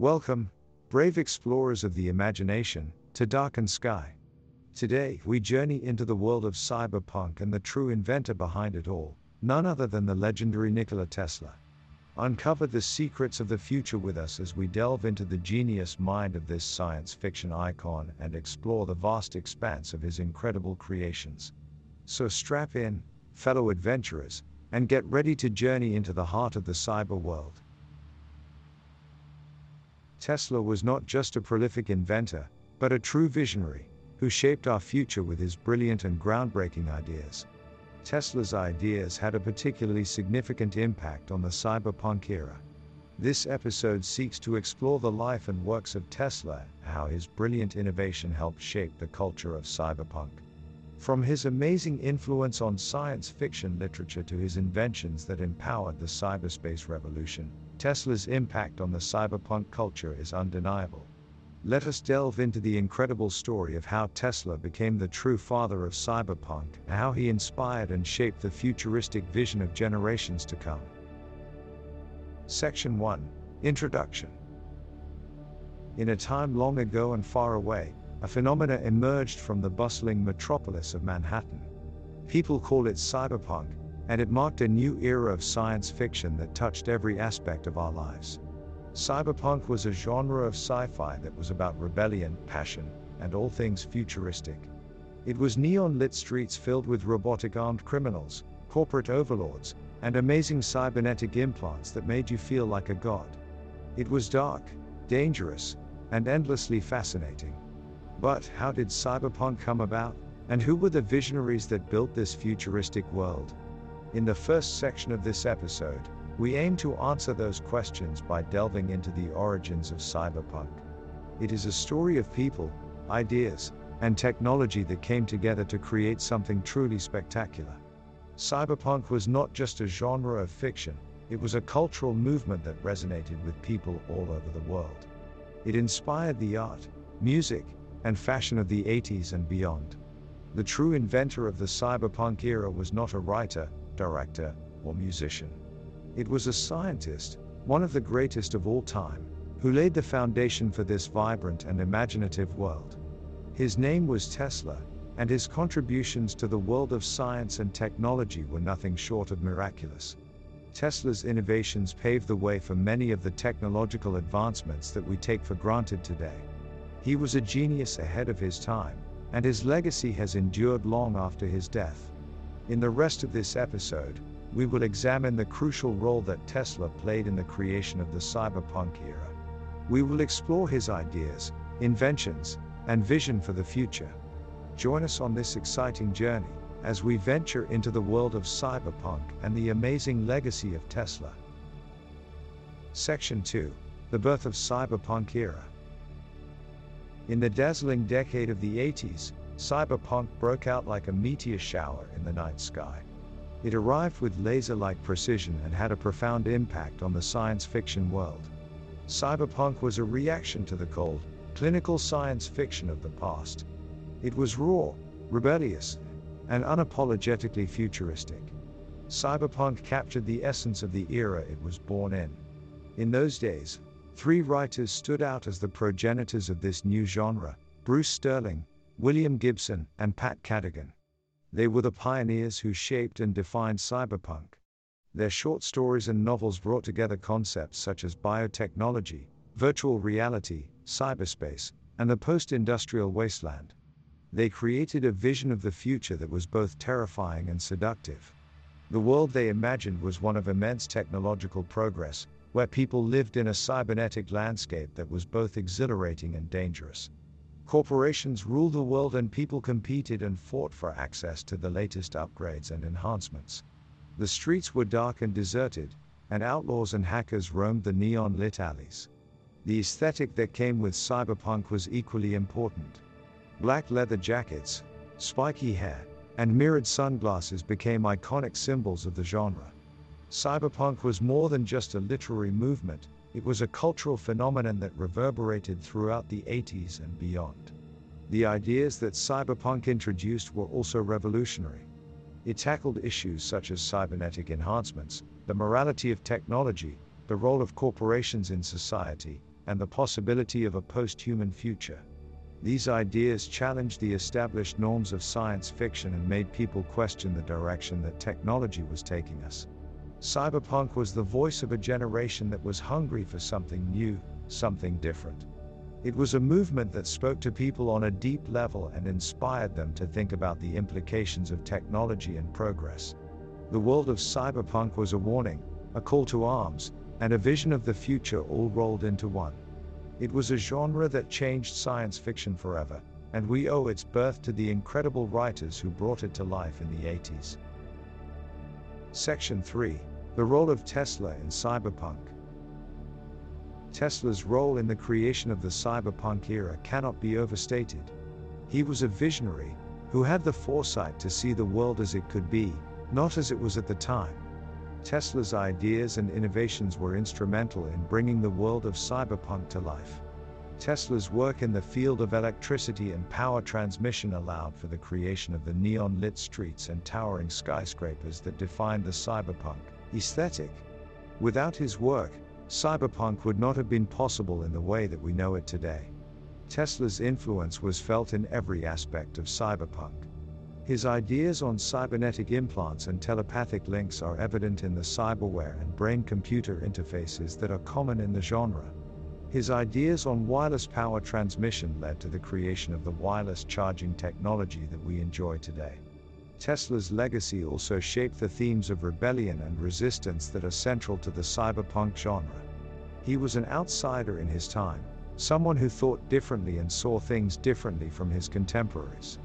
Welcome, brave explorers of the imagination, to Darkened Sky. Today, we journey into the world of cyberpunk and the true inventor behind it all, none other than the legendary Nikola Tesla. Uncover the secrets of the future with us as we delve into the genius mind of this science fiction icon and explore the vast expanse of his incredible creations. So strap in, fellow adventurers, and get ready to journey into the heart of the cyber world. Tesla was not just a prolific inventor, but a true visionary, who shaped our future with his brilliant and groundbreaking ideas. Tesla's ideas had a particularly significant impact on the cyberpunk era. This episode seeks to explore the life and works of Tesla, how his brilliant innovation helped shape the culture of cyberpunk. From his amazing influence on science fiction literature to his inventions that empowered the cyberspace revolution, Tesla's impact on the cyberpunk culture is undeniable. Let us delve into the incredible story of how Tesla became the true father of cyberpunk and how he inspired and shaped the futuristic vision of generations to come. Section 1 Introduction In a time long ago and far away, a phenomena emerged from the bustling metropolis of Manhattan. People call it cyberpunk, and it marked a new era of science fiction that touched every aspect of our lives. Cyberpunk was a genre of sci fi that was about rebellion, passion, and all things futuristic. It was neon lit streets filled with robotic armed criminals, corporate overlords, and amazing cybernetic implants that made you feel like a god. It was dark, dangerous, and endlessly fascinating. But how did cyberpunk come about? And who were the visionaries that built this futuristic world? In the first section of this episode, we aim to answer those questions by delving into the origins of cyberpunk. It is a story of people, ideas, and technology that came together to create something truly spectacular. Cyberpunk was not just a genre of fiction, it was a cultural movement that resonated with people all over the world. It inspired the art, music, and fashion of the 80s and beyond. The true inventor of the cyberpunk era was not a writer, director, or musician. It was a scientist, one of the greatest of all time, who laid the foundation for this vibrant and imaginative world. His name was Tesla, and his contributions to the world of science and technology were nothing short of miraculous. Tesla's innovations paved the way for many of the technological advancements that we take for granted today. He was a genius ahead of his time, and his legacy has endured long after his death. In the rest of this episode, we will examine the crucial role that Tesla played in the creation of the cyberpunk era. We will explore his ideas, inventions, and vision for the future. Join us on this exciting journey as we venture into the world of cyberpunk and the amazing legacy of Tesla. Section 2 The Birth of Cyberpunk Era. In the dazzling decade of the 80s, cyberpunk broke out like a meteor shower in the night sky. It arrived with laser like precision and had a profound impact on the science fiction world. Cyberpunk was a reaction to the cold, clinical science fiction of the past. It was raw, rebellious, and unapologetically futuristic. Cyberpunk captured the essence of the era it was born in. In those days, three writers stood out as the progenitors of this new genre Bruce Sterling, William Gibson, and Pat Cadigan. They were the pioneers who shaped and defined cyberpunk. Their short stories and novels brought together concepts such as biotechnology, virtual reality, cyberspace, and the post industrial wasteland. They created a vision of the future that was both terrifying and seductive. The world they imagined was one of immense technological progress, where people lived in a cybernetic landscape that was both exhilarating and dangerous. Corporations ruled the world and people competed and fought for access to the latest upgrades and enhancements. The streets were dark and deserted, and outlaws and hackers roamed the neon lit alleys. The aesthetic that came with cyberpunk was equally important. Black leather jackets, spiky hair, and mirrored sunglasses became iconic symbols of the genre. Cyberpunk was more than just a literary movement, it was a cultural phenomenon that reverberated throughout the 80s and beyond. The ideas that cyberpunk introduced were also revolutionary. It tackled issues such as cybernetic enhancements, the morality of technology, the role of corporations in society, and the possibility of a post human future. These ideas challenged the established norms of science fiction and made people question the direction that technology was taking us. Cyberpunk was the voice of a generation that was hungry for something new, something different. It was a movement that spoke to people on a deep level and inspired them to think about the implications of technology and progress. The world of cyberpunk was a warning, a call to arms, and a vision of the future all rolled into one. It was a genre that changed science fiction forever, and we owe its birth to the incredible writers who brought it to life in the 80s. Section 3 The role of Tesla in cyberpunk. Tesla's role in the creation of the cyberpunk era cannot be overstated. He was a visionary, who had the foresight to see the world as it could be, not as it was at the time. Tesla's ideas and innovations were instrumental in bringing the world of cyberpunk to life. Tesla's work in the field of electricity and power transmission allowed for the creation of the neon lit streets and towering skyscrapers that defined the cyberpunk aesthetic. Without his work, cyberpunk would not have been possible in the way that we know it today. Tesla's influence was felt in every aspect of cyberpunk. His ideas on cybernetic implants and telepathic links are evident in the cyberware and brain computer interfaces that are common in the genre. His ideas on wireless power transmission led to the creation of the wireless charging technology that we enjoy today. Tesla's legacy also shaped the themes of rebellion and resistance that are central to the cyberpunk genre. He was an outsider in his time, someone who thought differently and saw things differently from his contemporaries.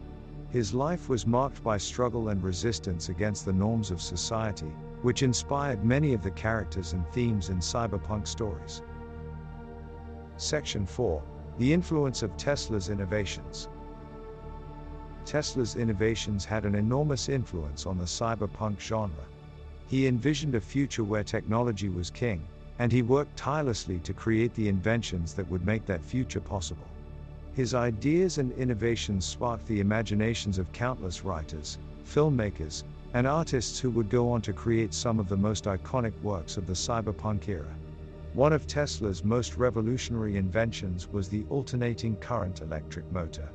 His life was marked by struggle and resistance against the norms of society, which inspired many of the characters and themes in cyberpunk stories. Section 4 The influence of Tesla's innovations. Tesla's innovations had an enormous influence on the cyberpunk genre. He envisioned a future where technology was king, and he worked tirelessly to create the inventions that would make that future possible. His ideas and innovations sparked the imaginations of countless writers, filmmakers, and artists who would go on to create some of the most iconic works of the cyberpunk era. One of Tesla's most revolutionary inventions was the alternating current electric motor.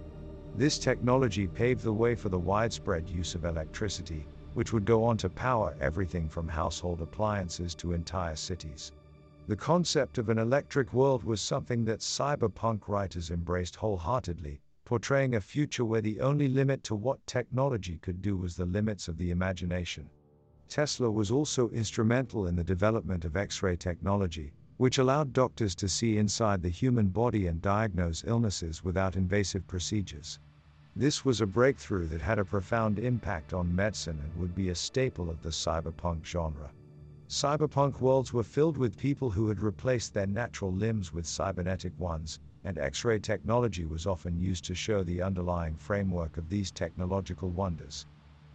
This technology paved the way for the widespread use of electricity, which would go on to power everything from household appliances to entire cities. The concept of an electric world was something that cyberpunk writers embraced wholeheartedly, portraying a future where the only limit to what technology could do was the limits of the imagination. Tesla was also instrumental in the development of X ray technology, which allowed doctors to see inside the human body and diagnose illnesses without invasive procedures. This was a breakthrough that had a profound impact on medicine and would be a staple of the cyberpunk genre. Cyberpunk worlds were filled with people who had replaced their natural limbs with cybernetic ones, and X ray technology was often used to show the underlying framework of these technological wonders.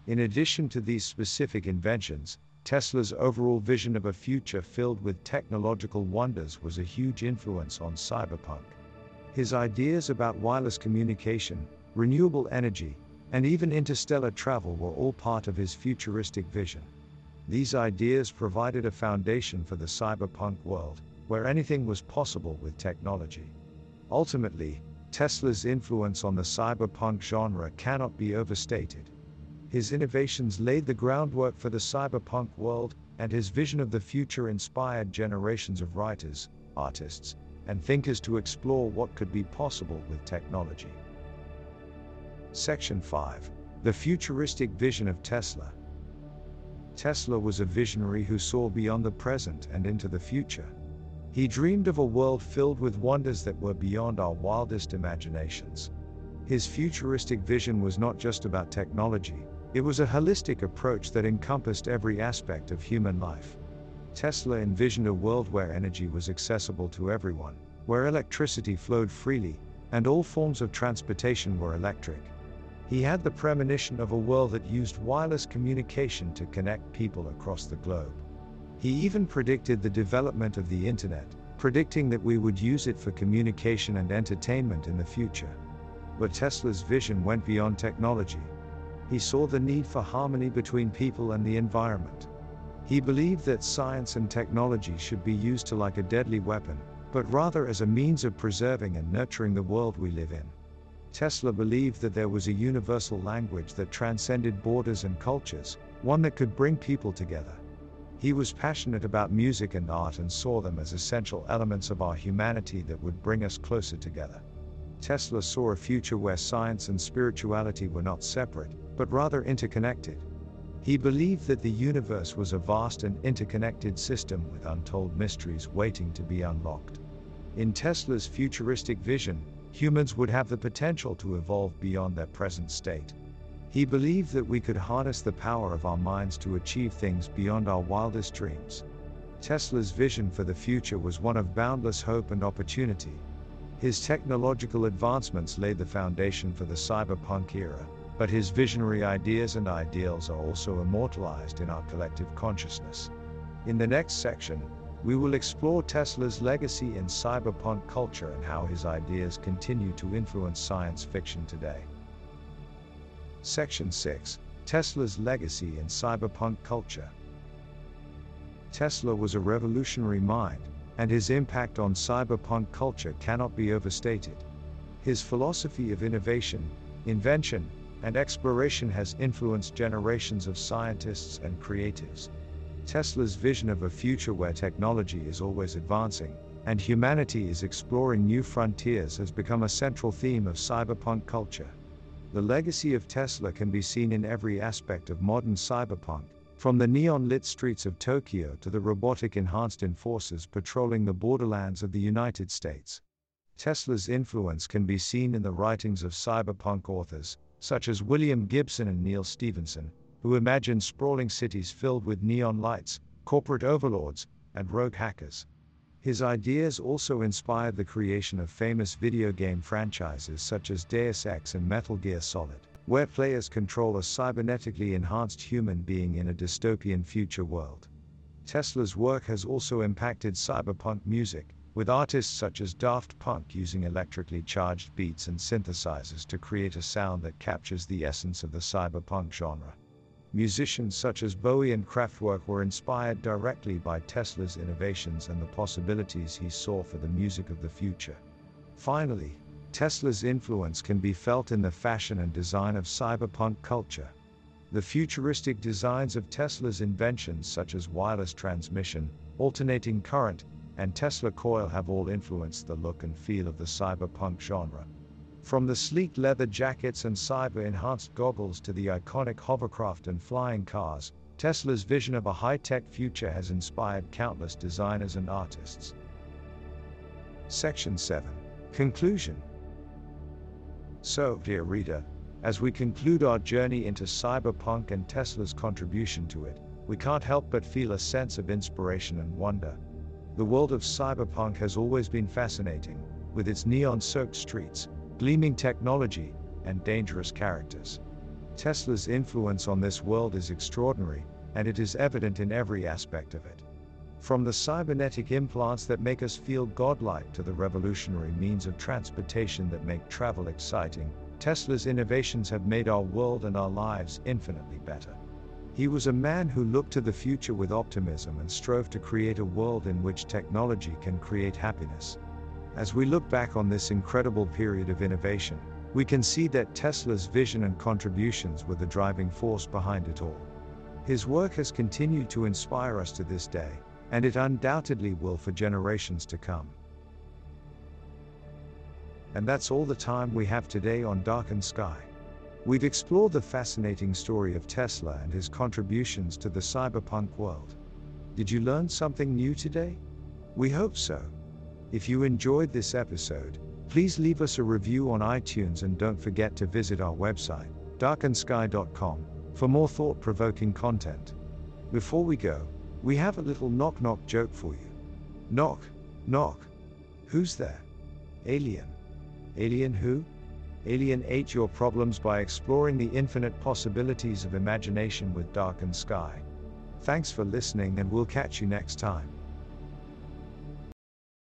In addition to these specific inventions, Tesla's overall vision of a future filled with technological wonders was a huge influence on cyberpunk. His ideas about wireless communication, renewable energy, and even interstellar travel were all part of his futuristic vision. These ideas provided a foundation for the cyberpunk world, where anything was possible with technology. Ultimately, Tesla's influence on the cyberpunk genre cannot be overstated. His innovations laid the groundwork for the cyberpunk world, and his vision of the future inspired generations of writers, artists, and thinkers to explore what could be possible with technology. Section 5 The Futuristic Vision of Tesla. Tesla was a visionary who saw beyond the present and into the future. He dreamed of a world filled with wonders that were beyond our wildest imaginations. His futuristic vision was not just about technology, it was a holistic approach that encompassed every aspect of human life. Tesla envisioned a world where energy was accessible to everyone, where electricity flowed freely, and all forms of transportation were electric. He had the premonition of a world that used wireless communication to connect people across the globe. He even predicted the development of the internet, predicting that we would use it for communication and entertainment in the future. But Tesla's vision went beyond technology. He saw the need for harmony between people and the environment. He believed that science and technology should be used to like a deadly weapon, but rather as a means of preserving and nurturing the world we live in. Tesla believed that there was a universal language that transcended borders and cultures, one that could bring people together. He was passionate about music and art and saw them as essential elements of our humanity that would bring us closer together. Tesla saw a future where science and spirituality were not separate, but rather interconnected. He believed that the universe was a vast and interconnected system with untold mysteries waiting to be unlocked. In Tesla's futuristic vision, humans would have the potential to evolve beyond their present state. He believed that we could harness the power of our minds to achieve things beyond our wildest dreams. Tesla's vision for the future was one of boundless hope and opportunity. His technological advancements laid the foundation for the cyberpunk era, but his visionary ideas and ideals are also immortalized in our collective consciousness. In the next section, we will explore Tesla's legacy in cyberpunk culture and how his ideas continue to influence science fiction today. Section 6 Tesla's Legacy in Cyberpunk Culture. Tesla was a revolutionary mind, and his impact on cyberpunk culture cannot be overstated. His philosophy of innovation, invention, and exploration has influenced generations of scientists and creatives. Tesla's vision of a future where technology is always advancing, and humanity is exploring new frontiers has become a central theme of cyberpunk culture. The legacy of Tesla can be seen in every aspect of modern cyberpunk, from the neon lit streets of Tokyo to the robotic enhanced enforcers patrolling the borderlands of the United States. Tesla's influence can be seen in the writings of cyberpunk authors, such as William Gibson and Neal Stephenson, who imagined sprawling cities filled with neon lights, corporate overlords, and rogue hackers. His ideas also inspired the creation of famous video game franchises such as Deus Ex and Metal Gear Solid, where players control a cybernetically enhanced human being in a dystopian future world. Tesla's work has also impacted cyberpunk music, with artists such as Daft Punk using electrically charged beats and synthesizers to create a sound that captures the essence of the cyberpunk genre. Musicians such as Bowie and Kraftwerk were inspired directly by Tesla's innovations and the possibilities he saw for the music of the future. Finally, Tesla's influence can be felt in the fashion and design of cyberpunk culture. The futuristic designs of Tesla's inventions, such as wireless transmission, alternating current, and Tesla coil, have all influenced the look and feel of the cyberpunk genre. From the sleek leather jackets and cyber enhanced goggles to the iconic hovercraft and flying cars, Tesla's vision of a high tech future has inspired countless designers and artists. Section 7 Conclusion So, dear reader, as we conclude our journey into cyberpunk and Tesla's contribution to it, we can't help but feel a sense of inspiration and wonder. The world of cyberpunk has always been fascinating, with its neon soaked streets, gleaming technology, and dangerous characters. Tesla's influence on this world is extraordinary, and it is evident in every aspect of it. From the cybernetic implants that make us feel godlike to the revolutionary means of transportation that make travel exciting, Tesla's innovations have made our world and our lives infinitely better. He was a man who looked to the future with optimism and strove to create a world in which technology can create happiness. As we look back on this incredible period of innovation, we can see that Tesla's vision and contributions were the driving force behind it all. His work has continued to inspire us to this day, and it undoubtedly will for generations to come. And that's all the time we have today on Darkened Sky. We've explored the fascinating story of Tesla and his contributions to the cyberpunk world. Did you learn something new today? We hope so. If you enjoyed this episode, please leave us a review on iTunes and don't forget to visit our website, darkendsky.com, for more thought provoking content. Before we go, we have a little knock knock joke for you. Knock, knock. Who's there? Alien. Alien who? Alienate your problems by exploring the infinite possibilities of imagination with Darkened Sky. Thanks for listening, and we'll catch you next time.